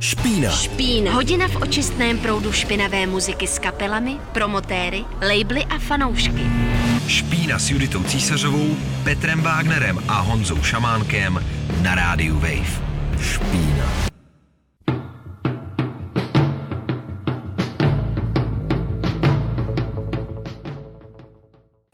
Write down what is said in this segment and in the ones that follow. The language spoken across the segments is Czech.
Špína. Špína. Hodina v očistném proudu špinavé muziky s kapelami, promotéry, labely a fanoušky. Špína s Juditou Císařovou, Petrem Wagnerem a Honzou Šamánkem na rádiu Wave. Špína.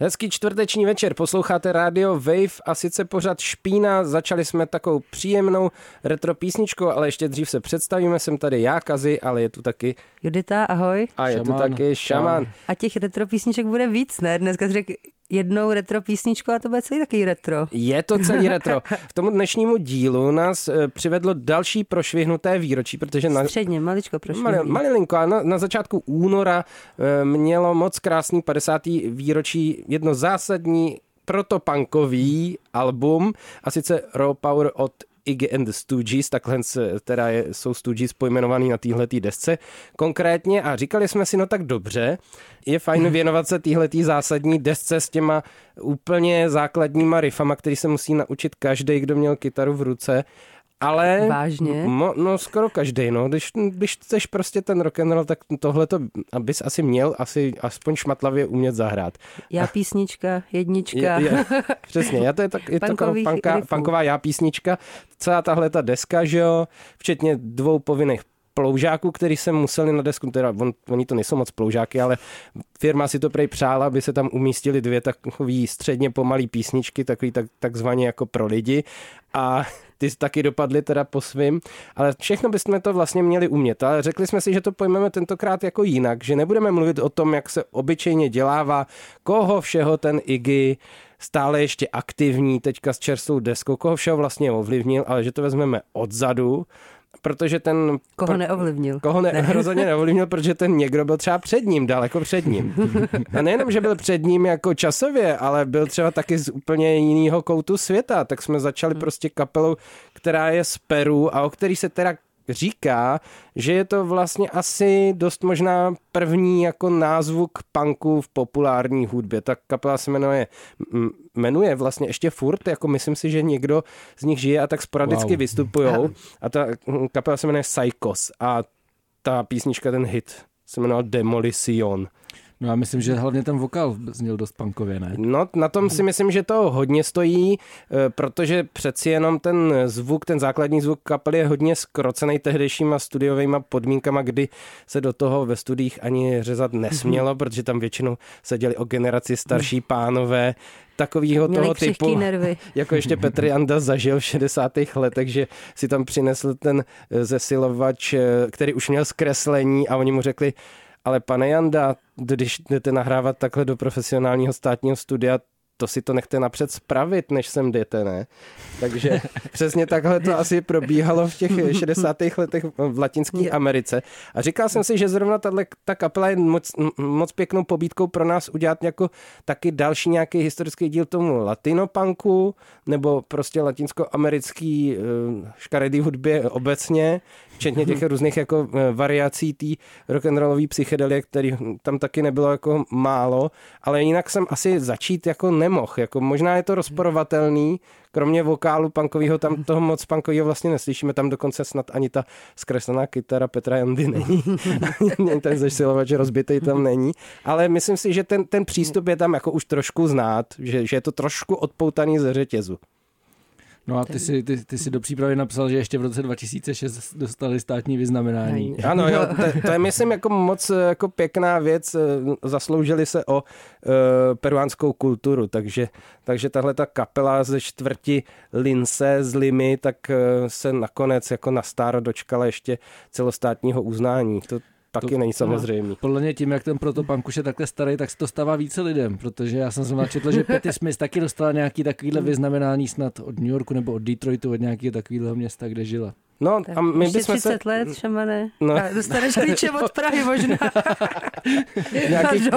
Hezký čtvrteční večer, posloucháte rádio Wave a sice pořád Špína. Začali jsme takovou příjemnou retro písničkou, ale ještě dřív se představíme. Jsem tady já, Kazi, ale je tu taky... Judita, ahoj. A je šaman. tu taky Šaman. A těch retro písniček bude víc, ne? Dneska řekl jednou retro písničku a to bude celý takový retro. Je to celý retro. V tomu dnešnímu dílu nás eh, přivedlo další prošvihnuté výročí, protože... Na... Středně, maličko prošvihnuté. Mali, malilinko, a na, na začátku února eh, mělo moc krásný 50. výročí jedno zásadní protopunkový album, a sice Raw Power od Iggy and the Stooges, takhle teda je, jsou Stooges pojmenovaný na téhle desce konkrétně. A říkali jsme si, no tak dobře, je fajn věnovat se téhle zásadní desce s těma úplně základníma riffama, který se musí naučit každý, kdo měl kytaru v ruce ale... Vážně? Mo, no skoro každý, no. Když, když chceš prostě ten rock and roll, tak tohle to abys asi měl asi aspoň šmatlavě umět zahrát. Já písnička, jednička. Je, je, přesně, já to je, tak, je to panka, panková já písnička. Celá tahle ta deska, že jo, včetně dvou povinných ploužáků, který se museli na desku, teda on, oni to nejsou moc ploužáky, ale firma si to prej přála, aby se tam umístili dvě takové středně pomalé písničky, takový tak, takzvaně jako pro lidi. A ty taky dopadly teda po svým, ale všechno bychom to vlastně měli umět. Ale řekli jsme si, že to pojmeme tentokrát jako jinak, že nebudeme mluvit o tom, jak se obyčejně dělává, koho všeho ten Iggy stále ještě aktivní teďka s čerstvou deskou, koho všeho vlastně ovlivnil, ale že to vezmeme odzadu protože ten... Koho neovlivnil? Koho ne, ne. rozhodně neovlivnil, protože ten někdo byl třeba před ním, daleko před ním. A nejenom, že byl před ním jako časově, ale byl třeba taky z úplně jiného koutu světa, tak jsme začali hmm. prostě kapelou, která je z Peru a o který se teda říká, že je to vlastně asi dost možná první jako názvuk punku v populární hudbě. Ta kapela se jmenuje, jmenuje vlastně ještě furt, jako myslím si, že někdo z nich žije a tak sporadicky wow. vystupujou. A ta kapela se jmenuje Psychos a ta písnička, ten hit se jmenoval Demolition. No já myslím, že hlavně ten vokál zněl dost punkově, ne? No na tom si myslím, že to hodně stojí, eh, protože přeci jenom ten zvuk, ten základní zvuk kapely je hodně skrocený tehdejšíma studiovými podmínkama, kdy se do toho ve studiích ani řezat nesmělo, mhm. protože tam většinou seděli o generaci starší pánové, takového toho typu, nervy. jako ještě Petr Janda zažil v 60. letech, že si tam přinesl ten zesilovač, eh, který už měl zkreslení a oni mu řekli, ale pane Janda, když jdete nahrávat takhle do profesionálního státního studia, to si to nechte napřed spravit, než sem jdete, ne? Takže přesně takhle to asi probíhalo v těch 60. letech v Latinské Americe. A říkal jsem si, že zrovna tato, ta kapela je moc, moc pěknou pobídkou pro nás udělat jako taky další nějaký historický díl tomu latinopunku, nebo prostě latinskoamerický uh, škaredý hudbě obecně, včetně těch různých jako eh, variací té rock'n'rollový psychedelie, který tam taky nebylo jako málo, ale jinak jsem asi začít jako nemohl. Jako možná je to rozporovatelný, kromě vokálu punkového, tam toho moc punkového vlastně neslyšíme, tam dokonce snad ani ta zkreslená kytara Petra Jandy není. ani ten zesilovač rozbitý tam není. Ale myslím si, že ten, ten přístup je tam jako už trošku znát, že, že je to trošku odpoutaný ze řetězu. No a ty si, ty, ty si do přípravy napsal, že ještě v roce 2006 dostali státní vyznamenání. Ano, jo, to, to je myslím jako moc jako pěkná věc, zasloužili se o uh, peruánskou kulturu, takže, takže tahle ta kapela ze čtvrti Lince z Limy, tak uh, se nakonec jako na stáro dočkala ještě celostátního uznání. To, taky to, není samozřejmý. No, podle mě tím, jak ten protopunk už je takhle starý, tak se to stává více lidem, protože já jsem se četl, že Petty Smith taky dostala nějaký takovýhle vyznamenání snad od New Yorku nebo od Detroitu, od nějakého takového města, kde žila. No, a my bychom 30 se... let, šamane. No. A dostaneš klíče od Prahy možná. Nějaký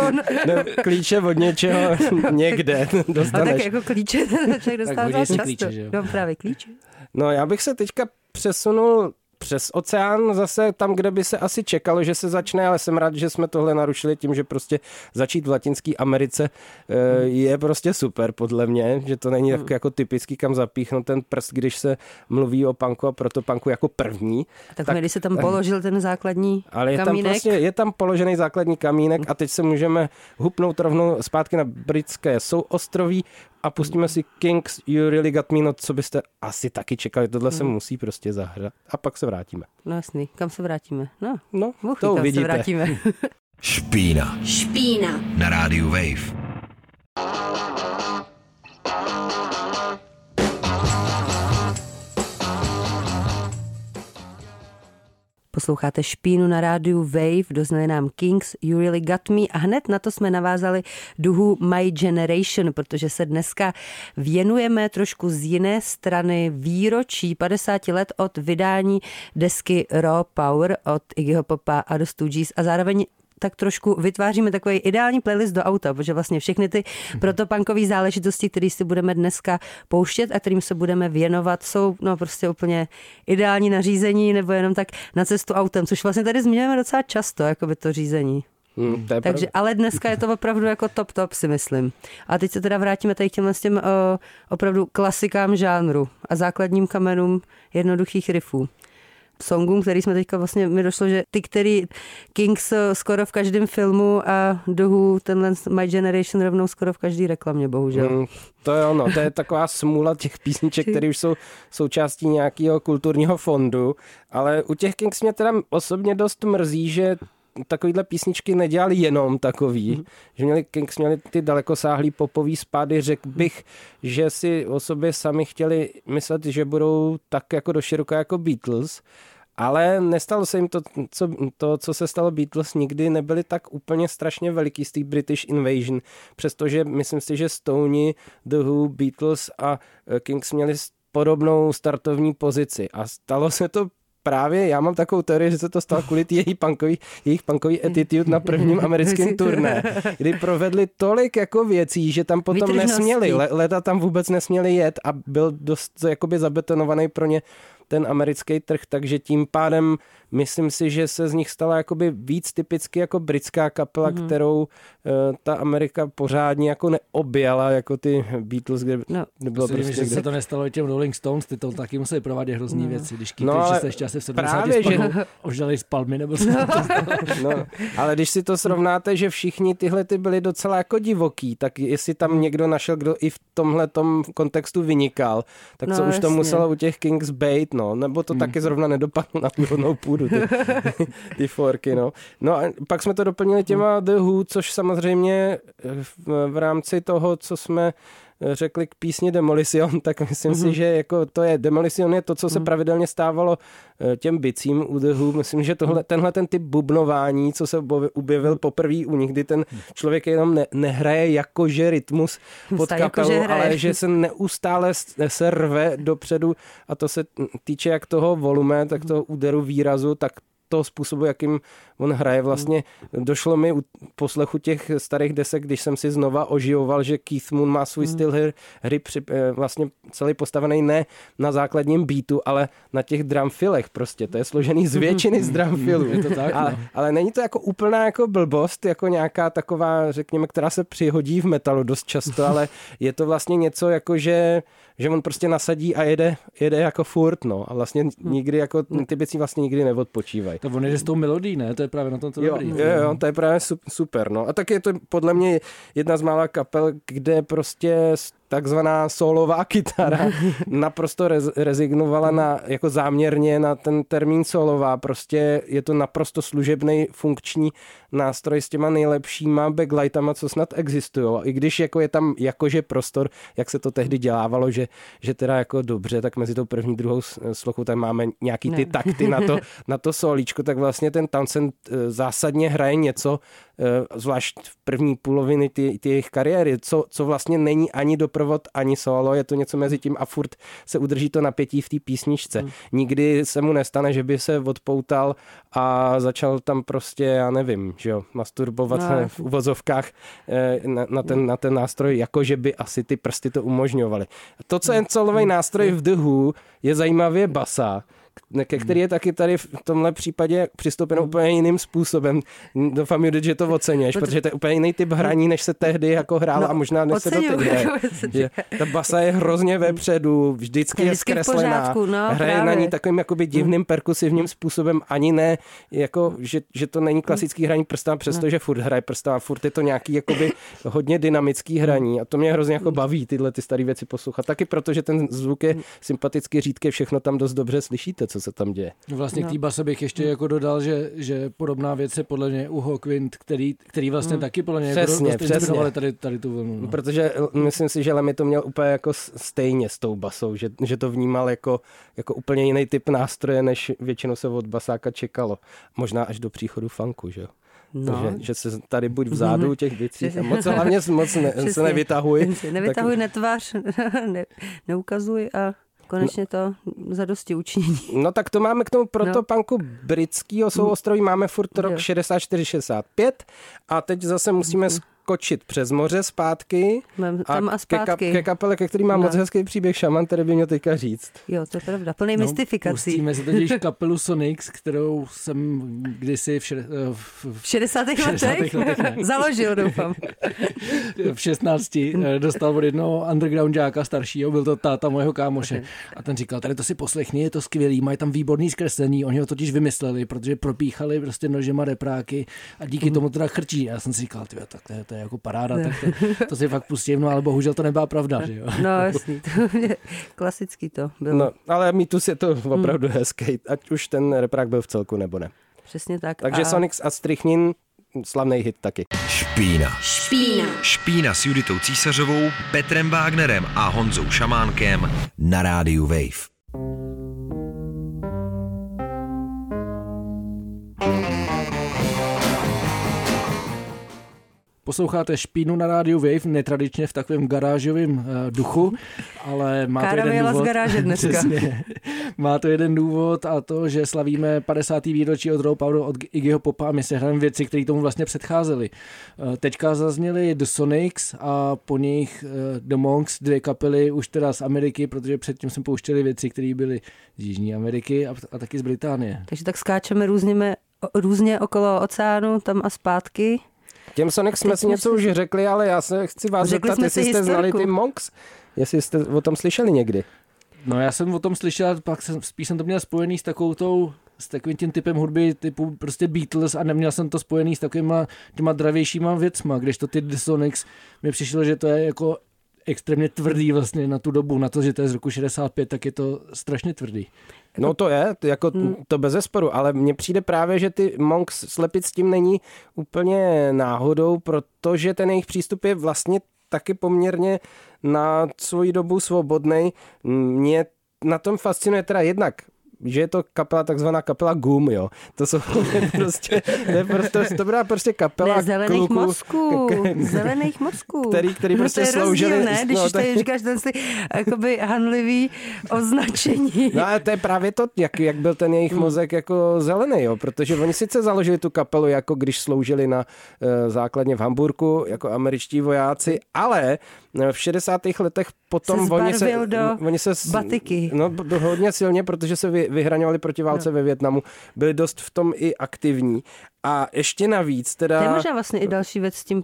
ne, klíče od něčeho někde dostaneš. No tak jako klíče, člověk dostává často. Klíče, že jo? No právě klíče. No já bych se teďka přesunul přes oceán zase tam, kde by se asi čekalo, že se začne, ale jsem rád, že jsme tohle narušili tím, že prostě začít v Latinské Americe eh, je prostě super podle mě, že to není tak jako typický, kam zapíchnout ten prst, když se mluví o panku a proto panku jako první. Tak, tak když se tam položil ten základní ale je kamínek. tam prostě, je tam položený základní kamínek a teď se můžeme hupnout rovnou zpátky na britské souostroví a pustíme si Kings You Really Got Me, no co byste asi taky čekali, tohle se musí prostě zahrát a pak se vrátíme. No jasný, kam se vrátíme? No, No, ví, to kam se uvidíte. vrátíme. Špína Špína. na rádiu Wave. Posloucháte Špínu na rádiu Wave, doznali nám Kings, You Really Got Me a hned na to jsme navázali duhu My Generation, protože se dneska věnujeme trošku z jiné strany výročí 50 let od vydání desky Raw Power od Iggyho Popa a The Stooges a zároveň tak trošku vytváříme takový ideální playlist do auta, protože vlastně všechny ty protopankové záležitosti, které si budeme dneska pouštět a kterým se budeme věnovat, jsou no prostě úplně ideální na řízení nebo jenom tak na cestu autem, což vlastně tady zmiňujeme docela často, jako by to řízení. Hmm, to Takže, ale dneska je to opravdu jako top top, si myslím. A teď se teda vrátíme tady k těmhle s těm o, opravdu klasikám žánru a základním kamenům jednoduchých riffů songům, který jsme teďka vlastně mi došlo, že ty, který Kings skoro v každém filmu a Dohu tenhle My Generation rovnou skoro v každý reklamě, bohužel. Mm, to je ono, to je taková smůla těch písniček, které už jsou součástí nějakého kulturního fondu, ale u těch Kings mě teda osobně dost mrzí, že takovýhle písničky nedělali jenom takový, mm. že měli Kings měli ty dalekosáhlý popový spády, řekl bych, že si o sobě sami chtěli myslet, že budou tak jako do široka jako Beatles, ale nestalo se jim to co, to, co se stalo Beatles, nikdy nebyli tak úplně strašně veliký z té British Invasion, přestože myslím si, že Stoney, The Who, Beatles a eh, Kings měli podobnou startovní pozici. A stalo se to právě, já mám takovou teorii, že se to stalo kvůli její punkový, jejich punkový attitude na prvním americkém turné, kdy provedli tolik jako věcí, že tam potom Výtržností. nesměli, le, leta tam vůbec nesměli jet a byl dost jakoby zabetonovaný pro ně ten americký trh, takže tím pádem myslím si, že se z nich stala jakoby víc typicky jako britská kapela, mm-hmm. kterou uh, ta Amerika pořádně jako neobjela, jako ty Beatles, kde, No. kde bylo Myslím, prostě... že Kde... se to nestalo i těm Rolling Stones, ty to taky museli provádět hrozný věci, když No, no, ale se ještě asi v 70 právě, že- ožrali z palmy, nebo co No, ale když si to srovnáte, že všichni tyhle ty byli docela jako divoký, tak jestli tam někdo našel, kdo i v tomhle kontextu vynikal, tak No, co už to jasně. muselo u těch Kings být, no, nebo to taky zrovna nedopadlo na úrodnou půdu, ty, ty forky, no. No a pak jsme to doplnili těma The Who, což samozřejmě v, v rámci toho, co jsme řekli k písni Demolition, tak myslím si, že jako to je Demolition je to, co se pravidelně stávalo eh, těm bicím u The Who. Myslím, že tohle, tenhle ten typ bubnování, co se objev- objevil poprvé u nich, kdy ten člověk jenom ne, nehraje jakože rytmus pod kapelu, hraje. ale že se neustále se rve dopředu. A to se týče jak toho volume, tak toho úderu výrazu, tak toho způsobu, jakým on hraje. Vlastně došlo mi u poslechu těch starých desek, když jsem si znova oživoval, že Keith Moon má svůj styl hry, hry při, eh, vlastně celý postavený ne na základním beatu, ale na těch drumfilech prostě. To je složený z většiny z drumfilů. Ale, no. ale není to jako úplná jako blbost, jako nějaká taková, řekněme, která se přihodí v metalu dost často, ale je to vlastně něco jako, že, že on prostě nasadí a jede, jede jako furt, no. A vlastně nikdy jako, ty věci vlastně nikdy neodpočívají. To on jde s tou melodí, ne? To je právě na tom to Jo, dobrý. jo, jo, to je právě sup- super. No. A tak je to podle mě jedna z mála kapel, kde prostě takzvaná solová kytara naprosto rez, rezignovala na, jako záměrně na ten termín solová. Prostě je to naprosto služebný funkční nástroj s těma nejlepšíma backlightama, co snad existují. I když jako je tam jakože prostor, jak se to tehdy dělávalo, že, že teda jako dobře, tak mezi tou první druhou s- slochou tam máme nějaký ty Ne. takty na to, na to solíčko, tak vlastně ten Townsend eh, zásadně hraje něco, zvlášť v první půloviny ty, ty jejich kariéry, co, co vlastně není ani doprovod, ani solo, je to něco mezi tím a furt se udrží to napětí v té písničce. Nikdy se mu nestane, že by se odpoutal a začal tam prostě, já nevím, že jo, masturbovat No, v uvozovkách eh, na, na, ten, na ten nástroj, jako že by asi ty prsty to umožňovaly. To, co je solový nástroj v Who, je zajímavě basa, ke který je taky tady v tomhle případě přistoupen úplně jiným způsobem. Doufám, Judith, že to oceněš, protože to je úplně jiný typ hraní, než se tehdy jako hrálo No, a možná než se to teď hraje. jako Ta basa je hrozně vepředu, vždycky Je zkreslená. pořádku, no, hraje právě. na ní takovým jakoby divným perkusivním způsobem, ani ne, jako, že, že to není klasický hraní prstama, přestože furt hraje prstama, furt je to nějaký jakoby hodně dynamický hraní a to mě hrozně jako baví tyhle ty staré věci poslouchat. Taky proto, že ten zvuk je sympaticky řídký, všechno tam dost dobře slyšíte, co se tam děje. Vlastně No. k té base bych ještě jako dodal, že, že podobná věc je podle mě u Hawkwind, který, který vlastně taky podle mě Přesně, jako přesně. tady, tady tu vlnu. No. Protože myslím si, že Lemmy to měl úplně jako stejně s tou basou, že, že to vnímal jako, jako úplně jiný typ nástroje, než většinou se od basáka čekalo. Možná až do příchodu funku, že jo? No. Takže, že se tady buď vzadu těch věcí a moc, hlavně moc ne, se nevytahuj. Nevytahuj, netvář, ne, neukazuj a konečně to zadosti učinění. No tak to máme k tomu No. protopanku britského souostroví, máme furt rok Jo. 64-65 a teď zase musíme skočit přes moře zpátky. Mám tam a ke, zpátky. ke kapele, ke který má No. moc hezký příběh šaman, který by měl teďka říct. Jo, to je pravda, plný mystifikací. No, Pustíme si totiž kapelu Sonics, kterou jsem kdysi v, šede, eh, v, V 60. V 60. letech, letech založil, doufám. v 16 eh, dostal od jednoho undergroundáka staršího, byl to táta mojeho kámoše. A ten říkal, tady to si poslechni, je to skvělý, mají tam výborný zkreslení, oni ho totiž vymysleli, protože propíchali prostě nožema repráky a díky tomu teda chrčí. A já jsem si říkal, tyjo, tak to je, to je jako paráda, tak to, to si fakt pustím, no ale bohužel to nebyla pravda, že jo. No jasný, to je klasický to bylo. No, ale mýtus je to opravdu hezký, ať už ten reprák byl v celku nebo ne. Přesně tak. Takže a Sonics a Strychnin, slavný hit taky. Špína. Špína. Špína s Juditou Císařovou, Petrem Wagnerem a Honzou Šamánkem na rádiu Wave. Posloucháte špínu na rádiu Wave, netradičně v takovém garážovém uh, duchu, ale má Kára to jeden vyjela z důvod. garáže dneska. Přesně. Má to jeden důvod a to, že slavíme 50. výročí od Row Power od Iggyho Popa a my se hrajeme věci, které tomu vlastně předcházely. Uh, teďka zazněly The Sonics a po nich uh, The Monks, dvě kapely už teda z Ameriky, protože předtím jsme pouštěli věci, které byly z Jižní Ameriky a, a taky z Británie. Takže tak skáčeme různěme, o- různě okolo oceánu, tam a zpátky. Těm Sonics jsme si něco už řekli, ale já se chci vás Řekli zeptat, jestli si jste znali ty Monks, jestli jste o tom slyšeli někdy. No já jsem o tom slyšel, pak jsem, spíš jsem to měl spojený s takovou tou, s takovým tím typem hudby typu prostě Beatles a neměl jsem to spojený s takovýma těma dravějšíma věcma, když to ty The Sonics mi přišlo, že to je jako extrémně tvrdý vlastně na tu dobu, na to, že to je z roku 65, tak je to strašně tvrdý. No to je, to jako Hmm. to bez zesporu, ale mně přijde právě, že ty Monks slepit s tím není úplně náhodou, protože ten jejich přístup je vlastně taky poměrně na svoji dobu svobodný. Mě na tom fascinuje teda jednak že je to kapela, takzvaná kapela GUM, jo. To jsou prostě, to je prostě, to byla prostě kapela Ne, zelených kluků, mozků, k- zelených mozků. který- který no, prostě to je sloužili- Rozdíl, ne? Když no, no, tak- tady říkáš ten si jakoby hanlivý označení. No ale to je právě to, jak, jak byl ten jejich mozek jako zelený, jo, protože oni sice založili tu kapelu, jako když sloužili na uh, základně v Hamburgu, jako američtí vojáci, ale v 60. letech potom Se oni se, do oni se batiky. No hodně silně, protože se vy, vyhraňovali proti válce no. ve Větnamu, byli dost v tom i aktivní. A ještě navíc teda... To je možná vlastně i další věc s tím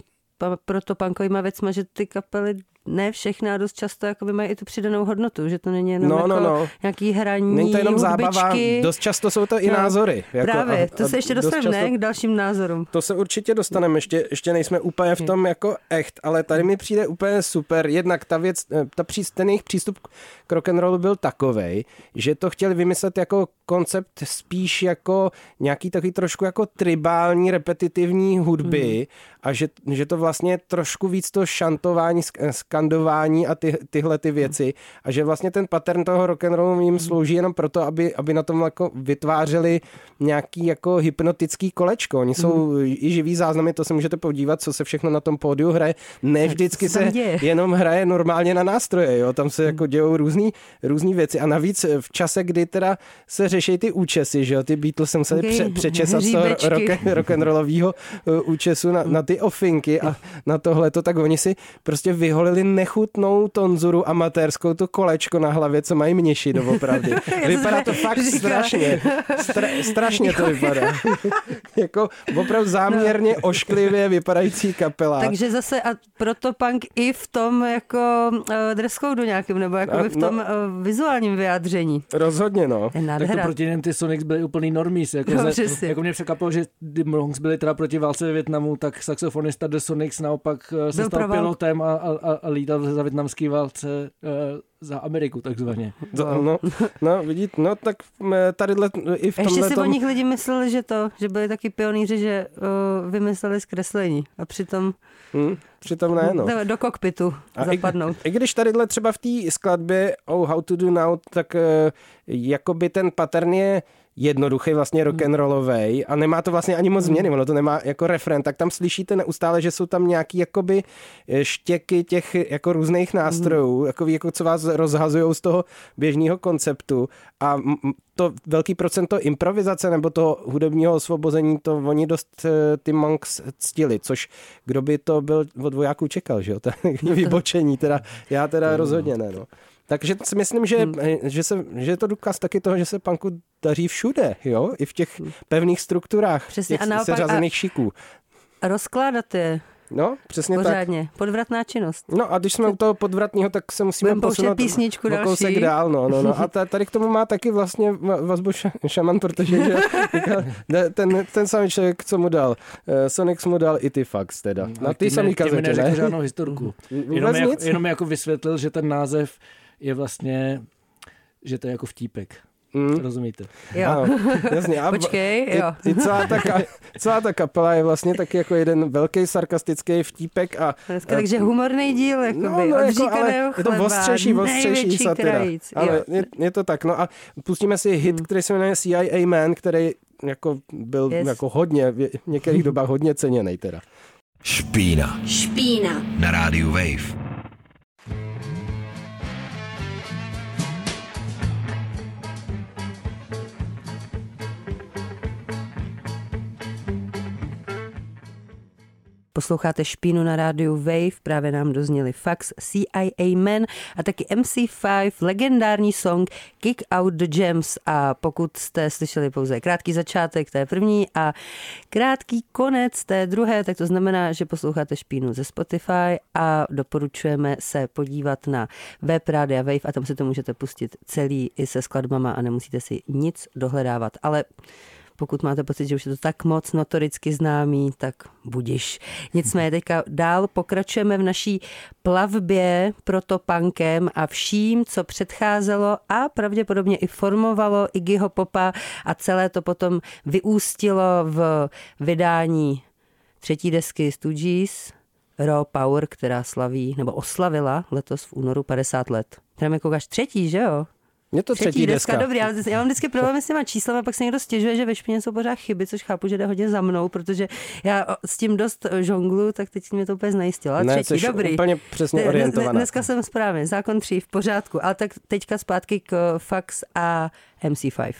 proto punkovýma věcma, že ty kapely ne všechny a dost často jakoby mají i tu přidanou hodnotu, že to není jenom No, jako no, no. nějaký hraní, Není to jenom hudbičky. zábava, dost často jsou to i No, názory. Jako, Právě, a- to a se ještě dost dostaneme, často- ne? K dalším názorům. To se určitě dostaneme, ještě, ještě nejsme úplně v tom jako echt, ale tady mi přijde úplně super. Jednak ta věc, eh, ta pří, ten jejich přístup k rock'n'rollu byl takovej, že to chtěli vymyslet jako koncept spíš jako nějaký takový trošku jako tribální, repetitivní hudby a že, že to vlastně trošku víc to šantování, sk- skandování a ty, tyhle ty věci a že vlastně ten pattern toho rock'n'rollu jim slouží jenom proto, aby, aby na tom jako vytvářeli nějaký jako hypnotický kolečko. Oni jsou i živý záznamy, to se můžete podívat, co se všechno na tom pódiu hraje. Ne vždycky se děje? jenom hraje normálně na nástroje, jo? tam se jako dějou různý, různý věci a navíc v čase, kdy teda se řeší ty účesy, že jo, ty Beatles se museli Okay, pře- přečesat z toho rock'n'rollového uh, účesu na, na ty ofinky a na tohleto, tak oni si prostě vyholili nechutnou tonzuru amatérskou, to kolečko na hlavě, co mají mniši doopravdy. Vypadá to fakt strašně. Stra, strašně to vypadá. jako opravdu záměrně ošklivě vypadající kapela. Takže zase a proto punk i v tom jako uh, dress code nějakým, nebo jako v tom no, uh, vizuálním vyjádření. Rozhodně, no. Tak to proti něm ty Sonics byli úplný normies. Jako, no, ze, jako mě překvapilo, že The Bronx byli teda proti válce ve Větnamu, tak saxofonista The Sonics naopak eh, se Byl stal pilotem a, a, a lítal za větnamský válce uh, za Ameriku takzvaně. No, no, no vidíte, no tak tadyhle i v tomhle Ještě si tom... o nich lidi mysleli, že to, že byli taky pionýři, že uh, vymysleli zkreslení a přitom... Hmm, přitom ne, no. Do, do kokpitu a zapadnout. I, I když tadyhle třeba v té skladbě Oh How to Do Now, tak uh, jakoby ten pattern je jednoduchý, vlastně rock and rollový a nemá to vlastně ani moc hmm. změny, ono to nemá jako refren, tak tam slyšíte neustále, že jsou tam nějaký jakoby eh, štěky těch jako různých nástrojů, hmm. jako, jako co vás rozhazují z toho běžného konceptu a to velký procento improvizace nebo toho hudebního osvobození, to oni dost eh, ty Monks ctili, což kdo by to byl od vojáků čekal, že jo, to vybočení, teda já teda hmm. rozhodně ne, no. Takže si myslím, že, hmm. že, se, že je to důkaz taky toho, že se panku daří všude, jo? I v těch hmm. pevných strukturách, Přesně, těch a naopak, seřazených a šiků. Rozkládat je No, přesně Pořádně. tak. Podvratná činnost. No a když jsme u toho podvratního, tak se musíme Budem posunout písničku o kousek dál. No, no, no. A tady k tomu má taky vlastně vazbu šaman, protože že, ten, ten samý člověk, co mu dal, eh, Sonic mu dal i ty fax teda. Na ty samý kazetě, ne? žádnou historku. Jenom, jako, jenom jako vysvětlil, že ten název je vlastně, že to je jako vtípek. Mm. Rozumíte? Jo. Ano, jasně. A Počkej, jo. I, i celá, ta, celá ta kapela je vlastně taky jako jeden velký sarkastický vtípek. A, Dneska, a, takže humorný díl, jakoby, no, no, jako, ale je to ostřejší, ostřejší satira. Ale je, je, to tak. No a pustíme si hit, mm. který se jmenuje CIA Man, který jako byl yes. jako hodně, v některých dobách hodně ceněný teda. Špína. Špína. Na rádiu Wave. Posloucháte Špínu na rádiu Wave, právě nám dozněli fax CIA Man a taky MC5, legendární song Kick Out the Gems. A pokud jste slyšeli pouze krátký začátek té první a krátký konec té druhé, tak to znamená, že posloucháte Špínu ze Spotify a doporučujeme se podívat na web Rádia Wave a tam si to můžete pustit celý i se skladbama a nemusíte si nic dohledávat, ale pokud máte pocit, že už je to tak moc notoricky známý, tak budiš. Nicméně teďka dál pokračujeme v naší plavbě protopankem a vším, co předcházelo a pravděpodobně i formovalo Iggyho Popa a celé to potom vyústilo v vydání třetí desky Stooges, Raw Power, která slaví, nebo oslavila letos v únoru 50 let. Tam jako až třetí, že jo? Je to třetí, třetí deska. deska. Dobrý, já, já mám vždycky problém s těma číslama, pak se někdo stěžuje, že ve špině jsou pořád chyby, což chápu, že jde hodně za mnou, protože já s tím dost žonglu, tak teď mě to úplně znajistilo. Ne, třetí, dobrý. úplně přesně orientovaná. Dneska jsem správně, zákon 3 v pořádku, ale tak teďka zpátky k Fax a MC5.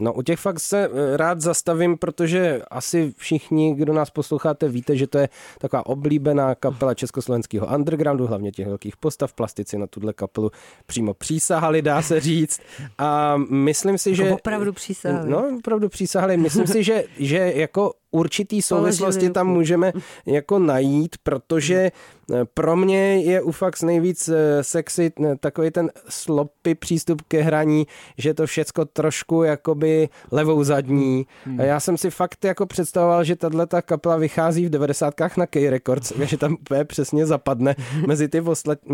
No u těch fakt se eh, rád zastavím, protože asi všichni, kdo nás posloucháte, víte, že to je taková oblíbená kapela československého undergroundu, hlavně těch velkých postav. Plastici na tuhle kapelu přímo přísahali, dá se říct. A myslím si, jako že... Opravdu přísahali. No, opravdu přísahali. Myslím si, že, že jako určitý souvislosti tam můžeme jako najít, protože eh, pro mě je Ufax nejvíc eh, sexy takový ten sloppy přístup ke hraní, že to všecko trošku jakoby levou zadní. Hmm. A já jsem si fakt jako představoval, že tahle ta kapela vychází v 90. na K-Records, že tam úplně přesně zapadne mezi ty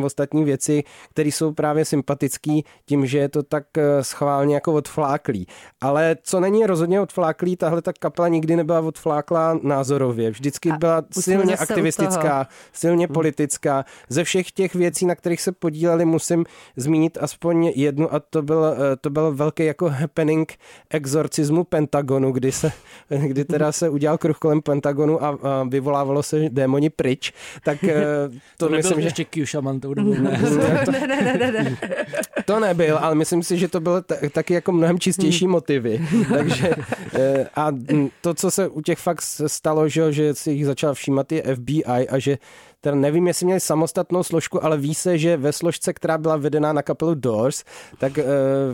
ostatní věci, které jsou právě sympatický tím, že je to tak eh, schválně jako odfláklý. Ale co není rozhodně odfláklý, tahle ta kapela nikdy nebyla odfláklý flákla názorově. Vždycky byla silně aktivistická, silně hmm. politická. Ze všech těch věcí, na kterých se podíleli, musím zmínit aspoň jednu a to byl, eh, to byl velký jako happening exorcismu Pentagonu, kdy, se, kdy teda se udělal kruh kolem Pentagonu a, a vyvolávalo se démoni pryč. Tak eh, to, to myslím, že... ještě Q Shaman, to ne. ne, ne, ne, ne. To nebyl, ale myslím si, že to bylo t- taky jako mnohem čistější hmm. motivy. Takže eh, a to, co se u těch fakt stalo, že, že si jich začal všímat i FBI a že teda nevím, jestli měli samostatnou složku, ale ví se, že ve složce, která byla vedená na kapelu Doors, tak uh,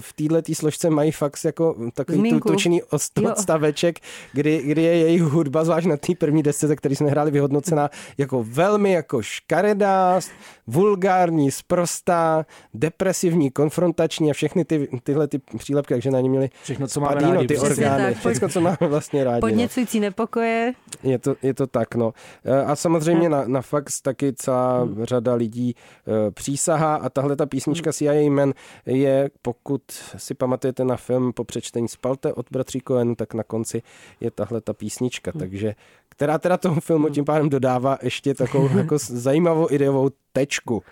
v téhle tý složce mají fakt jako takový Zmínku. tu, tučený Jo. odstaveček, kdy, kdy je jejich hudba, zvlášť na té první desce, za který jsme hráli, vyhodnocená jako velmi jako škaredá, vulgární, sprostá, depresivní, konfrontační a všechny ty, tyhle ty přílepky, takže na ně měli Všechno, co máme padíno, rádi. ty orgány, tak. všechno, co máme vlastně rádi. No. Podněcující nepokoje. Je to, je to tak, no. E, A samozřejmě na, na taky celá Hmm. řada lidí e, přísahá a tahle ta písnička CIA Man je, pokud si pamatujete na film po přečtení Spalte od bratří Cohen, tak na konci je tahle ta písnička, Hmm. takže která teda tomu filmu tím pádem dodává ještě takovou jako zajímavou ideovou tečku.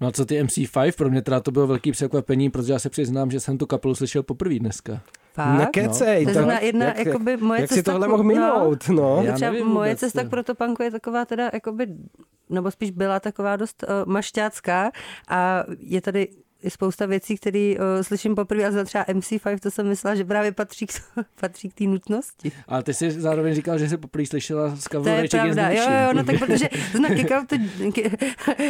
No a co ty MC5, pro mě teda to bylo velký překvapení, protože já se přiznám, že jsem tu kapelu slyšel poprvé dneska. Fakt? Nekecej. To je jedna, jak, jakoby moje jak si cesta tohle k- mohl no. minout, no. Já Třeba nevím moje vůbec, cesta no. k protopanku je taková teda jakoby, nebo spíš byla taková dost uh, mašťácká a je tady i spousta věcí, které uh, slyším poprvé a za třeba MC5, to jsem myslela, že právě patří k, patří k té nutnosti. Ale ty jsi zároveň říkal, že jsi poprvé slyšela z To je pravda, jo, jo, no tak protože zna Kick Out the,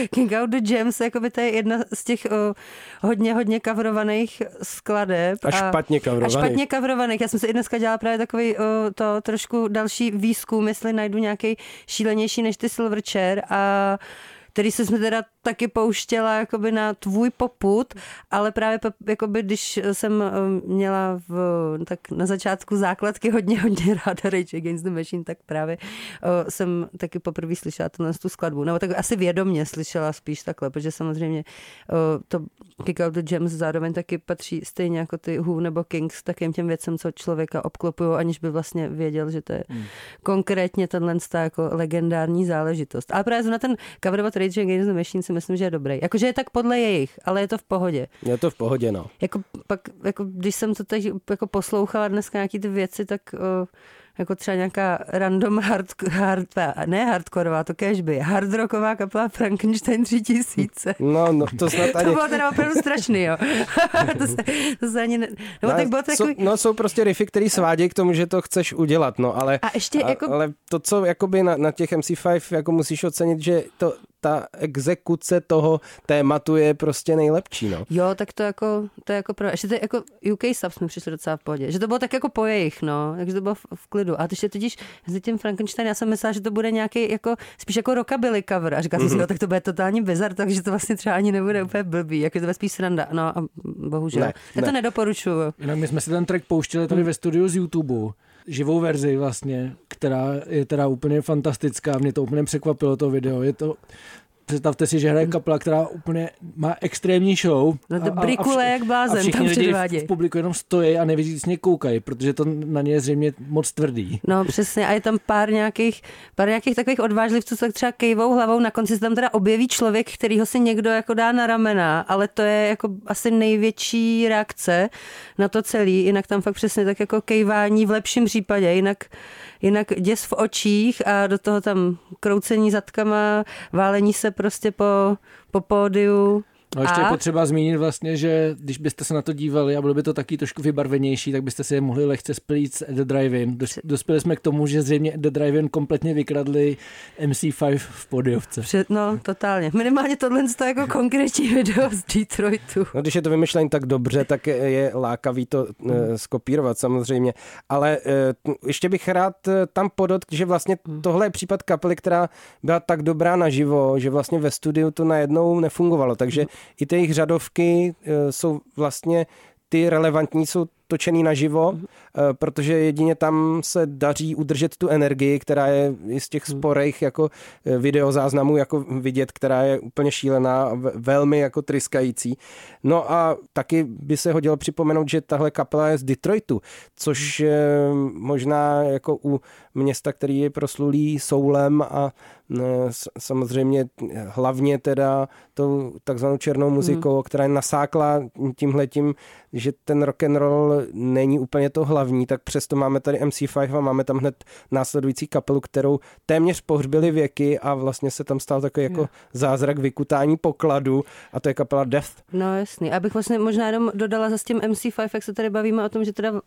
Kick Out the Gems, jakoby to je jedna z těch uh, hodně, hodně coverovaných skladeb. A špatně A coverovaných. špatně coverovaných. Já jsem si i dneska dělala právě takový uh, to trošku další výzkum, jestli najdu nějaký šílenější než ty Silverchair a který se jsme teda taky pouštěla jakoby na tvůj poput, ale právě jakoby, když jsem eh, měla v, tak na začátku základky hodně, hodně ráda Rage Against the Machine, tak právě uh, jsem taky poprvé slyšela tuhle tu skladbu. Nebo tak asi vědomně slyšela spíš takhle, protože samozřejmě uh, to Kick Out the Gems zároveň taky patří stejně jako ty Who nebo Kings takým těm věcem, co člověka obklopují, aniž by vlastně věděl, že to je Hmm. konkrétně tenhle jako legendární záležitost. Ale právě na ten coverovat Rage Against the Machine si myslím, že je dobrý. Jakože je tak podle jejich, ale je to v pohodě. Je to v pohodě, no. Jako pak, jako když jsem to teď jako poslouchala dneska nějaký ty věci, tak uh, jako třeba nějaká random hard, hard ne hardkorová, to kež by, hardrocková kapela Frankenstein 3000. No, no, to snad To ani... bylo teda opravdu strašný, jo. to, se, to se ani ne... Nebo tak bylo to jsou, no, jsou prostě riffy, který svádějí k tomu, že to chceš udělat, no, ale, A ještě a, jako- ale to, co jakoby na, na těch MC5 jako musíš ocenit, že to, ta exekuce toho tématu je prostě nejlepší, no. Jo, tak to jako, to je jako pro, ještě to je jako UK Subs mi přišlo docela v pohodě, že to bylo tak jako po jejich, no, takže to bylo v, v klidu. A ještě totiž s tím Frankenstein, já jsem myslela, že to bude nějaký jako, spíš jako rockabilly cover a říkala jsem si, jo, tak to bude totální bizar, takže to vlastně třeba ani nebude úplně blbý, jako to bude spíš sranda, no a bohužel. Ne, já to ne. nedoporučuju. Jinak my jsme si ten track pouštěli tady ve studiu z YouTube, živou verzi vlastně, která je teda úplně fantastická, mě to úplně překvapilo to video, je to Představte si, že hraje kapela, která úplně má extrémní show. No to brikule vš- jak blázen a všichni tam v, publiku jenom stojí a nevěřícně koukají, protože to na ně je zřejmě moc tvrdý. No přesně a je tam pár nějakých, pár nějakých takových odvážlivců, co třeba kejvou hlavou, na konci se tam teda objeví člověk, který ho si někdo jako dá na ramena, ale to je jako asi největší reakce na to celý, jinak tam fakt přesně tak jako kejvání v lepším případě, jinak, jinak děs v očích a do toho tam kroucení zadkama, válení se prostě po, po pódiu. No ještě A? je potřeba zmínit vlastně, že když byste se na to dívali a bylo by to taky trošku vybarvenější, tak byste si je mohli lehce splít s The Drive-In. Dos- Dospěli jsme k tomu, že zřejmě The Drive-In kompletně vykradli MC5 v podiovce. Před, no, totálně. Minimálně tohle je jako konkrétní video z Detroitu. No, když je to vymyšlení tak dobře, tak je, lákavý to Hmm. e, skopírovat samozřejmě. Ale e, t- ještě bych rád e, tam podotkl, že vlastně Hmm. tohle je případ kapely, která byla tak dobrá naživo, že vlastně ve studiu to najednou nefungovalo. Takže Hmm. I ty jejich řadovky e, jsou vlastně ty relevantní, jsou točený naživo, Hmm. e, protože jedině tam se daří udržet tu energii, která je i z těch Hmm. sporejch jako e, videozáznamů jako vidět, která je úplně šílená, velmi jako tryskající. No a taky by se hodilo připomenout, že tahle kapela je z Detroitu, což e, možná jako u města, který je proslulý soulem a e, s- samozřejmě hlavně teda tou takzvanou černou muzikou, která je nasákla tímhletím, že ten rock and roll není úplně to hlavní, tak přesto máme tady MC5 a máme tam hned následující kapelu, kterou téměř pohřbili věky a vlastně se tam stal takový jako zázrak vykutání pokladu a to je kapela Death. No jasný. Abych vlastně možná jenom dodala za s tím MC5, jak se tady bavíme o tom, že teda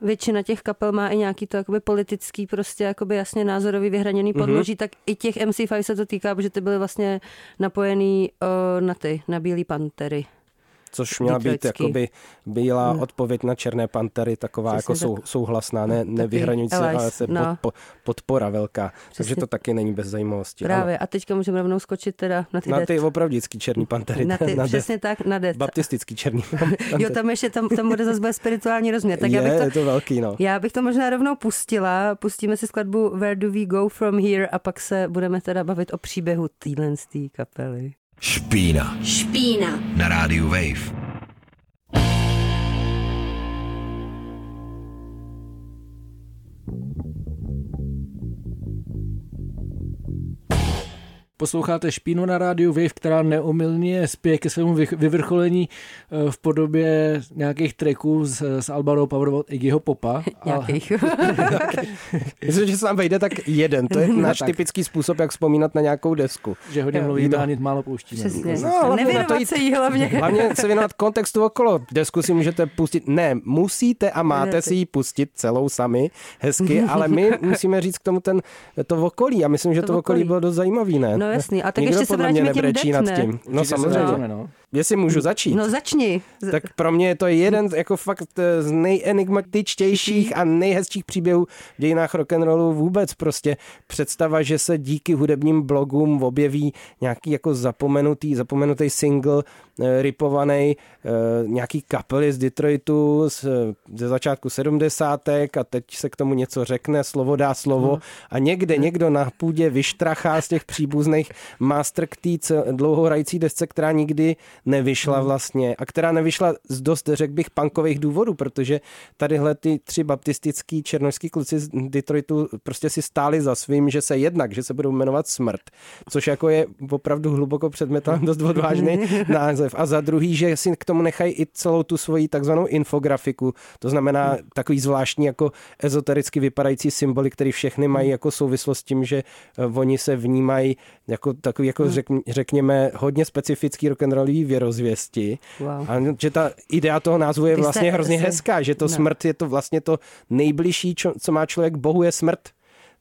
většina těch kapel má i nějaký to jakoby politický, prostě jakoby jasně názorový vyhraněný mhm. podloží, mm-hmm. tak i těch MC5 se to týká, protože ty byly vlastně napojený uh, na ty, na Bílý pantery což měla být jakoby bílá hmm. odpověď na Černé pantery, taková Přesně jako sou, tak. souhlasná, ne, nevyhraňující, ale se no. pod, podpora velká. Přesně. Takže to taky není bez zajímavosti. Právě, ano. a teďka můžeme rovnou skočit teda na ty Na ty opravdický černý pantery. Na ty, na přesně det. tak, na det. Baptistický černý pantery. jo, tam ještě, tam, tam bude zase spirituální rozměr. Tak je, já bych to, je to velký, no. Já bych to možná rovnou pustila. Pustíme si skladbu Where do we go from here a pak se budeme teda bavit o příběhu téhle kapely. Špína. Špína. Na rádiu Wave. Posloucháte Špínu na rádiu Wave, která neumilně spěje ke svému vyvrcholení eh, v podobě nějakých tracků z, z Alba Power od Iggyho Popa. Nějakých. Myslím, že se nám vejde tak jeden. To je no náš tak. typický způsob, jak vzpomínat na nějakou desku. Že hodně mluvíme a nic málo pouštíme. Přesně. No, Nevěnovat se jí hlavně. Hlavně se věnovat kontextu okolo. Desku si můžete pustit. Ne, musíte a máte si ji pustit celou sami, hezky, ale my musíme říct k tomu ten, to okolí. A myslím, že to, to okolí bylo dost zajímavý, ne? No jasný. A tak Nikdo ještě se vrátíme tím nad tím. No samozřejmě. No. Jestli můžu začít. No začni. Tak pro mě je to jeden jako fakt eh, z nejenigmatičtějších a nejhezčích příběhů v dějinách rock'n'rollu vůbec. Prostě představa, že se díky hudebním blogům objeví nějaký jako zapomenutý, zapomenutý single, eh, ripovaný eh, nějaký kapely z Detroitu z, ze začátku 70. a teď se k tomu něco řekne, slovo dá slovo hmm. a někde někdo na půdě vyštrachá z těch příbuzných master k té dlouhohrající desce, která nikdy nevyšla hmm. vlastně a která nevyšla z dost, řekl bych, punkových důvodů, protože tadyhle ty tři baptistický černožský kluci z Detroitu prostě si stáli za svým, že se jednak, že se budou jmenovat Smrt, což jako je opravdu hluboko před metalem dost odvážný název. A za druhý, že si k tomu nechají i celou tu svoji takzvanou infografiku, to znamená takový zvláštní jako ezotericky vypadající symboly, které všechny mají hmm. jako souvislost s tím, že eh, oni se vnímají jako takový, jako hmm. řekněme, hodně specifický rock'n'rollový věrozvěsti. Wow. A že ta idea toho názvu je vlastně hrozně hezká, že to no. smrt je to vlastně to nejbližší, co má člověk Bohu, je smrt.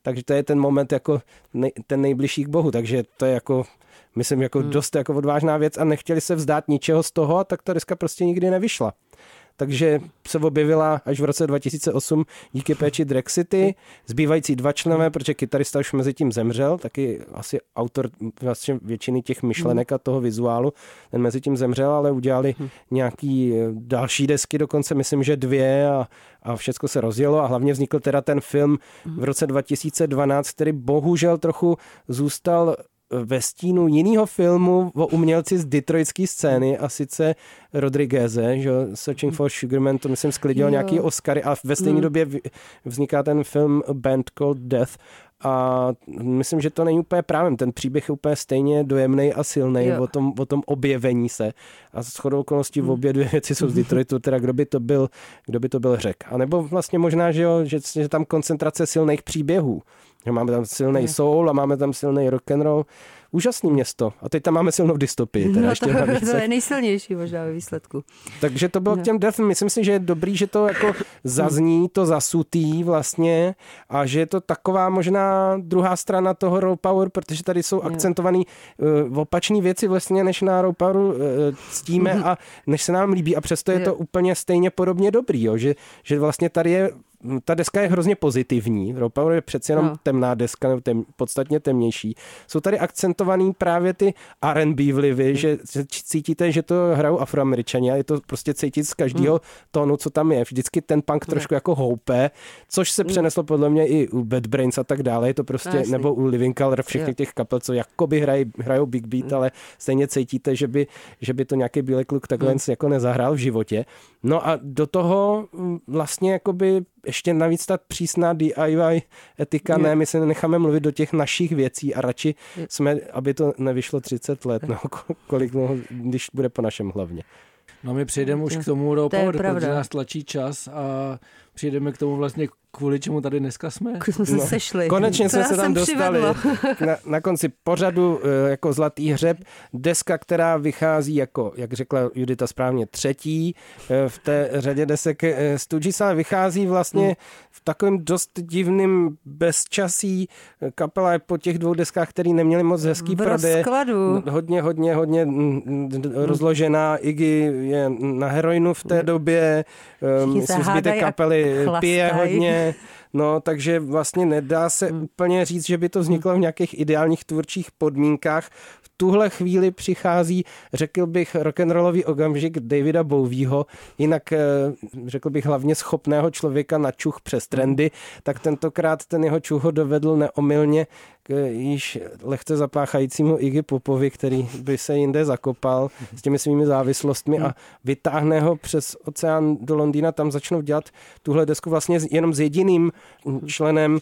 Takže to je ten moment jako nej, ten nejbližší k Bohu. Takže to je jako myslím, jako hmm. dost jako odvážná věc a nechtěli se vzdát ničeho z toho, tak ta deska prostě nikdy nevyšla takže se objevila až v roce 2008 díky péči Drexity. Zbývající dva členové, protože kytarista už mezi tím zemřel, taky asi autor vlastně většiny těch myšlenek a toho vizuálu, ten mezi tím zemřel, ale udělali nějaký eh, další desky, dokonce myslím, že dvě a, a všechno se rozjelo a hlavně vznikl teda ten film v roce 2012, který bohužel trochu zůstal ve stínu jiného filmu o umělci z detroitské scény a sice Rodrigueze, že Searching for Sugarman, to myslím sklidil nějaký Oscary a ve stejné mm. době vzniká ten film Band Called Death a myslím, že to není úplně právem. Ten příběh je úplně stejně dojemný a silný o tom, o tom objevení se. A s chodou okolností v obě dvě věci jsou z Detroitu, teda kdo by to byl, kdo by to byl řek. A nebo vlastně možná, že, jo, že, že tam koncentrace silných příběhů. Že máme tam silný soul a máme tam silný rock and roll úžasný město. A teď tam máme silnou dystopii. Teda no ještě to, to je nejsilnější možná ve výsledku. Takže to bylo no. k těm Death. Myslím si, že je dobrý, že to jako zazní, to zasutý vlastně a že je to taková možná druhá strana toho Raw Power, protože tady jsou akcentované uh, opačné věci vlastně, než na Raw Power uh, ctíme a než se nám líbí a přesto je to úplně stejně podobně dobrý, jo? Že, že vlastně tady je ta deska je hrozně pozitivní. Ropower je přeci jenom no. temná deska, nebo tem, podstatně temnější. Jsou tady akcentovaný právě ty R&B vlivy, mm. že cítíte, že to hrajou afroameričani a je to prostě cítit z každého mm. tónu, co tam je. Vždycky ten punk trošku jako houpe, což se mm. přeneslo podle mě i u Bad Brains a tak dále. Je to prostě, no, nebo u Living Color, všechny těch kapel, co jakoby hraj, hrajou Big Beat, mm. ale stejně cítíte, že by, že by to nějaký bílý kluk takhle mm. jako nezahrál v životě. No a do toho mm, vlastně jakoby ještě navíc ta přísná DIY etika, je. ne, my se necháme mluvit do těch našich věcí a radši je. jsme, aby to nevyšlo 30 let, no, kolik, no, když bude po našem hlavně. No my přejdeme už k tomu Raw To protože nás tlačí čas a přijdeme k tomu vlastně kvůli čemu tady dneska jsme. Když jsme se No, sešli. Konečně jsme se tam dostali. Na, na konci pořadu eh, jako Zlatý hřeb, deska, která vychází jako, jak řekla Judita správně, třetí eh, v té řadě desek eh, Stooges, ale vychází vlastně v takovém dost divným bezčasí. Kapela je po těch dvou deskách, které neměly moc hezký V prodeje. rozkladu. Hodně, hodně, hodně rozložená. Iggy je na heroinu v té době, Všichni se zbytek hádají pije hodně. No, takže vlastně nedá se Hmm. úplně říct, že by to vzniklo v nějakých ideálních tvůrčích podmínkách. V tuhle chvíli přichází, řekl bych, rock'n'rollový okamžik Davida Bowieho, jinak eh, řekl bych hlavně schopného člověka na čuch přes trendy, tak tentokrát ten jeho čuch ho dovedl neomylně k již lehce zapáchajícímu Iggy Popovi, který by se jinde zakopal s těmi svými závislostmi a vytáhne ho přes oceán do Londýna, tam začnou dělat tuhle desku vlastně jenom s jediným členem uh,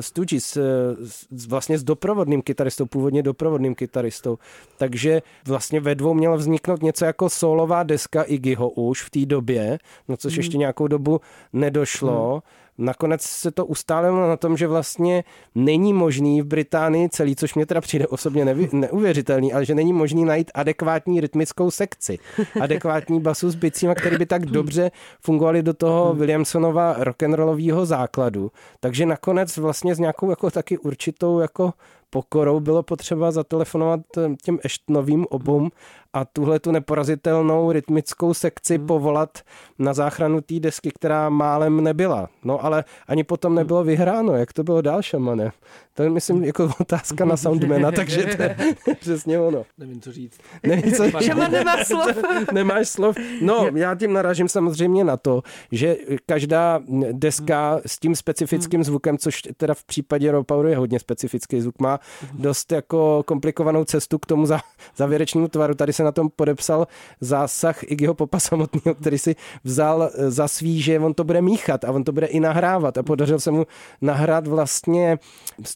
Stooges, uh, s- vlastně s doprovodným kytaristou, původně doprovodným kytaristou. Takže vlastně ve dvou měla vzniknout něco jako solová deska Iggyho už v té době, no což ještě nějakou dobu nedošlo. Nakonec se to ustálilo na tom, že vlastně není možný v Británii celý, což mě teda přijde osobně nevy, neuvěřitelný, ale že není možný najít adekvátní rytmickou sekci, adekvátní basu s bicíma, který by tak dobře fungovaly do toho Williamsonova rock'n'rollového základu. Takže nakonec vlastně s nějakou jako taky určitou jako pokorou bylo potřeba zatelefonovat těm Ashtonovým obou a tuhle tu neporazitelnou rytmickou sekci povolat na záchranu té desky, která málem nebyla. No ale ani potom nebylo vyhráno. Jak to bylo dál, šamane? To je, myslím, jako otázka na soundmana, takže to je přesně ono. Nevím, co říct. Nevím, co, Šaman nemá slov. Nemáš slov? No, já tím naražím samozřejmě na to, že každá deska s tím specifickým zvukem, což teda v případě Raw Power je hodně specifický zvuk, má dost jako komplikovanou cestu k tomu za, závěrečnému tvaru. Tady se na tom podepsal zásah Iggyho Popa samotného, který si vzal eh, za svý, že on to bude míchat a on to bude i nahrávat a podařil se mu nahrát vlastně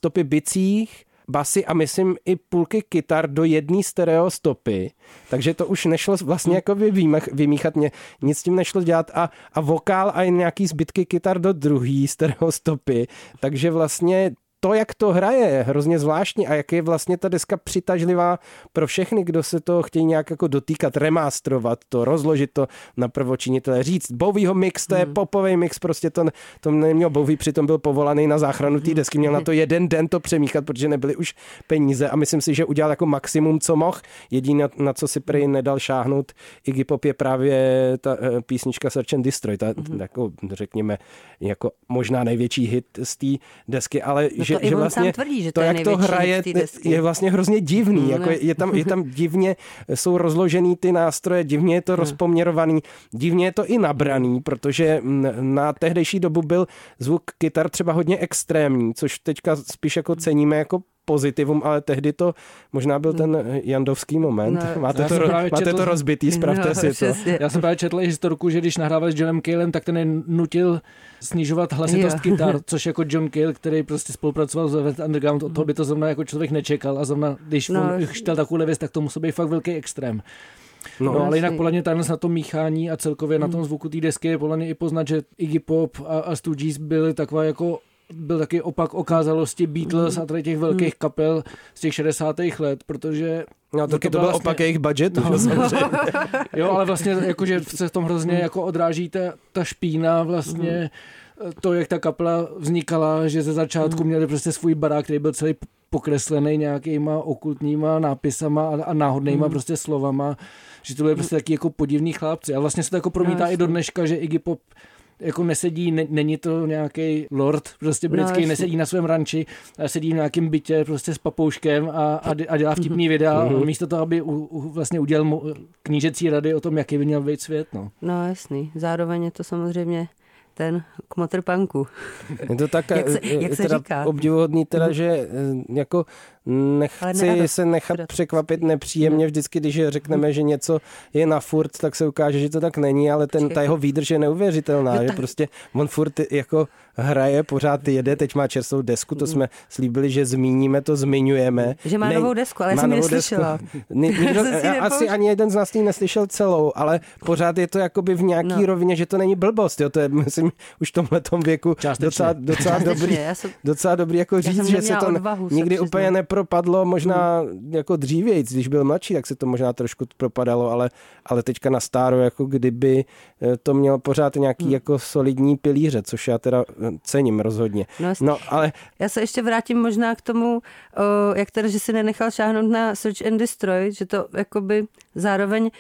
stopy bicích, basy a myslím i půlky kytar do jedné stereo stopy, takže to už nešlo vlastně jako vymích, vymíchat, mě, nic s tím nešlo dělat a, a vokál a i nějaký zbytky kytar do druhé stereo stopy, takže vlastně to, jak to hraje, je hrozně zvláštní a jak je vlastně ta deska přitažlivá pro všechny, kdo se to chtějí nějak jako dotýkat, remastrovat to, rozložit to na prvočinitele, říct Bowieho mix, to je popový mix, prostě to, to neměl Bowie, přitom byl povolaný na záchranu té desky, měl na to jeden den to přemíchat, protože nebyly už peníze a myslím si, že udělal jako maximum, co mohl. Jediný, na, na co si prej nedal šáhnout Iggy Pop je právě ta eh, písnička Search and Destroy, ta, jako řekněme, jako možná největší hit z té desky, ale No že, že on vlastně sám tvrdí, že to, to je jak to hraje, je vlastně hrozně divný. Mm, jako je, je, tam, je tam divně, jsou rozložený ty nástroje, divně je to rozpoměrovaný, divně je to i nabraný, protože mm, na tehdejší dobu byl zvuk kytar třeba hodně extrémní, což teďka spíš jako ceníme jako pozitivum, ale tehdy to možná byl ten jandovský moment. No, máte to, ro- máte četl- to rozbitý, spravte No, si to. přesně. Já jsem právě četl i historku, že když nahrávali s Johnem Calem, tak ten je nutil snižovat hlasitost Jo. kytar, což jako John Cale, který prostě spolupracoval s Velvet Underground, od toho by to zrovna jako člověk nečekal a zrovna, když No, chtěl takovou věc, tak to musel být fakt velký extrém. No, No, ale jinak podle mě tady na tom míchání a celkově na tom zvuku té desky je podle mě i poznat, že Iggy Pop a, a Stooges byly taková jako byl taky opak okázalosti Beatles a tady těch velkých kapel z těch 60. let, protože no taky to byla byl vlastně- opak jejich budgetu, No. Jo, ale vlastně jakože se v tom hrozně jako odráží ta, ta špína vlastně to, jak ta kapela vznikala, že ze začátku měli prostě svůj barák, který byl celý pokreslený nějakýma okultníma nápisama a, a náhodnýma prostě slovama, že to byly prostě taky jako podivní chlápci. A vlastně se to jako promítá No, i do dneška, že Iggy Pop jako nesedí, ne, není to nějaký lord prostě britský, jasně. nesedí na svém ranči, ale sedí v nějakém bytě prostě s papouškem a, a, a dělá vtipný videa a místo toho, aby u, u, vlastně udělal mu knížecí rady o tom, jaký by měl být svět. No. No jasný, zároveň je to samozřejmě ten kmotr punku. Je to tak, Jak se- eh, jak se teda říká? obdivuhodný teda, že eh, jako nechci neradost, se nechat radost. překvapit nepříjemně. Vždycky, když řekneme, že něco je na furt, tak se ukáže, že to tak není, ale ten, ta jeho výdrž je neuvěřitelná. Jo, že tak- prostě on furt jako hraje, pořád jede, teď má čerstvou desku, to jsme slíbili, že zmíníme, to zmiňujeme. Že má novou desku, ale já jsem ji neslyšela. nikdo, asi ani jeden z nás ji neslyšel celou, ale pořád je to jakoby v nějaký No. rovině, že to není blbost. Jo? To je, myslím, už v tomhle věku Částečně. docela, docela Částečně, dobrý, jsem- docela dobrý jako říct, že se to odvahu nikdy úplně nepropadlo, možná jako dřívějc, když byl mladší, tak se to možná trošku propadalo, ale, ale teďka na stáro, jako kdyby eh, to mělo pořád nějaký Hmm. jako solidní pilíře, což já teda eh, cením rozhodně. No. No, ale Já se ještě vrátím možná k tomu, o, jak teda, že si nenechal šáhnout na Search and Destroy, že to jakoby zároveň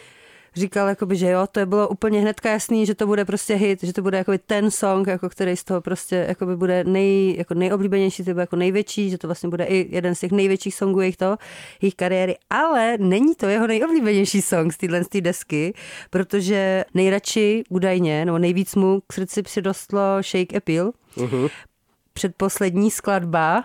říkal, jakoby, že jo, to je bylo úplně hnedka jasný, že to bude prostě hit, že to bude jakoby ten song, jako který z toho prostě jakoby bude nej, jako nejoblíbenější, to bude jako největší, že to vlastně bude i jeden z těch největších songů jejich toho, jejich kariéry, ale není to jeho nejoblíbenější song z téhle z desky, protože nejradši údajně, nebo nejvíc mu k srdci přidostlo Shake Appeal, předposlední skladba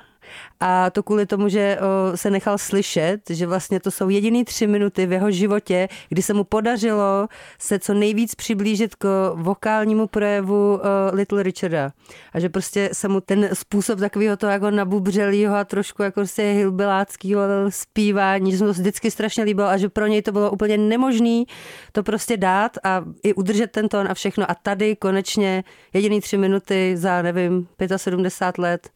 a to kvůli tomu, že se nechal slyšet, že vlastně to jsou jediný tři minuty v jeho životě, kdy se mu podařilo se co nejvíc přiblížit k vokálnímu projevu Little Richarda. A že prostě se mu ten způsob takového toho jako nabubřelýho a trošku jako prostě hilbeláckého zpívání, že se mu to vždycky strašně líbilo a že pro něj to bylo úplně nemožný to prostě dát a i udržet ten tón a všechno. A tady konečně jediný tři minuty za, nevím, 75 let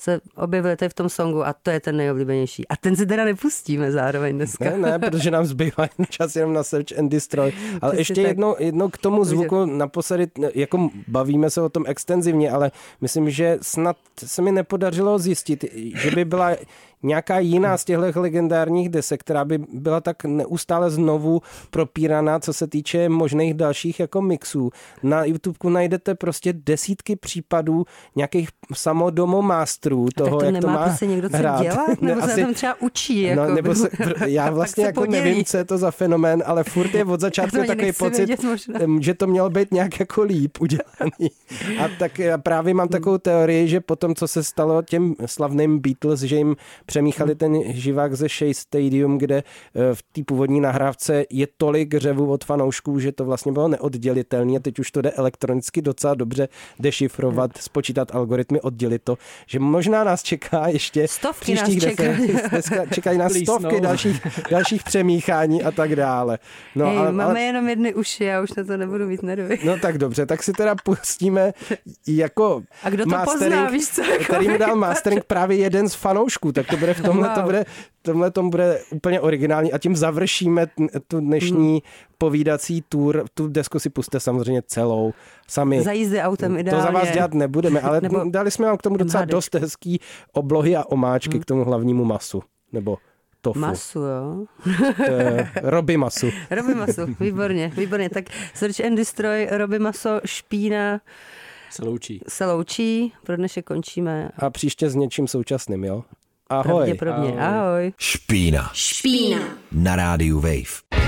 se objevily tady v tom songu a to je ten nejoblíbenější. A ten si teda nepustíme zároveň dneska. Ne, ne, protože nám zbývá jen čas jenom na Search and Destroy. Ale Přesně ještě jedno, jedno k tomu zvuku naposledy, jako bavíme se o tom extenzivně, ale myslím, že snad se mi nepodařilo zjistit, že by byla nějaká jiná z těchto legendárních desek, která by byla tak neustále znovu propíraná, co se týče možných dalších jako mixů. Na YouTube najdete prostě desítky případů nějakých samodomo masterů toho, tak to jak nemá to má prostě někdo co hrát. dělat? Nebo Ne, se asi- na tom třeba učí? Jako, No, nebo se, já vlastně se jako podělí. nevím, co je to za fenomén, ale furt je od začátku takový pocit, že to mělo být nějak jako líp udělaný. A tak já právě mám takovou teorii, že potom, co se stalo těm slavným Beatles, že jim přemíchali ten živák ze Shea Stadium, kde eh, v té původní nahrávce je tolik řevu od fanoušků, že to vlastně bylo neoddělitelné a teď už to jde elektronicky docela dobře dešifrovat, spočítat algoritmy, oddělit to, že možná nás čeká ještě Stovky nás příštích čekají. desek- dneska čekají nás Please, stovky no. dalších, dalších přemíchání a tak dále. No, Hej, ale, máme ale, jenom jedny uši, já už na to nebudu mít nervy. no tak dobře, tak si teda pustíme jako A kdo to mastering, pozná, víš co, jako který mu dal jako- mastering právě jeden z fanoušků, tak to bude v tomhle, to Wow. bude, tomhle tom bude úplně originální a tím završíme t- tu dnešní Hmm. povídací tour. Tu desku si puste samozřejmě celou sami. Za jízdy autem To ideálně. za vás dělat nebudeme, ale Nebo dali jsme vám k tomu docela MHDčko. dost hezký oblohy a omáčky k tomu hlavnímu masu. Nebo tofu. Masu, jo. Roby masu. Roby maso, výborně, výborně. Tak Search and Destroy, Roby maso, špína Se loučí. se loučí, pro dnešek končíme. A příště s něčím současným, jo? Ahoj. Pravděpodobně. Ahoj. Ahoj. Špína Špína. na rádiu Wave.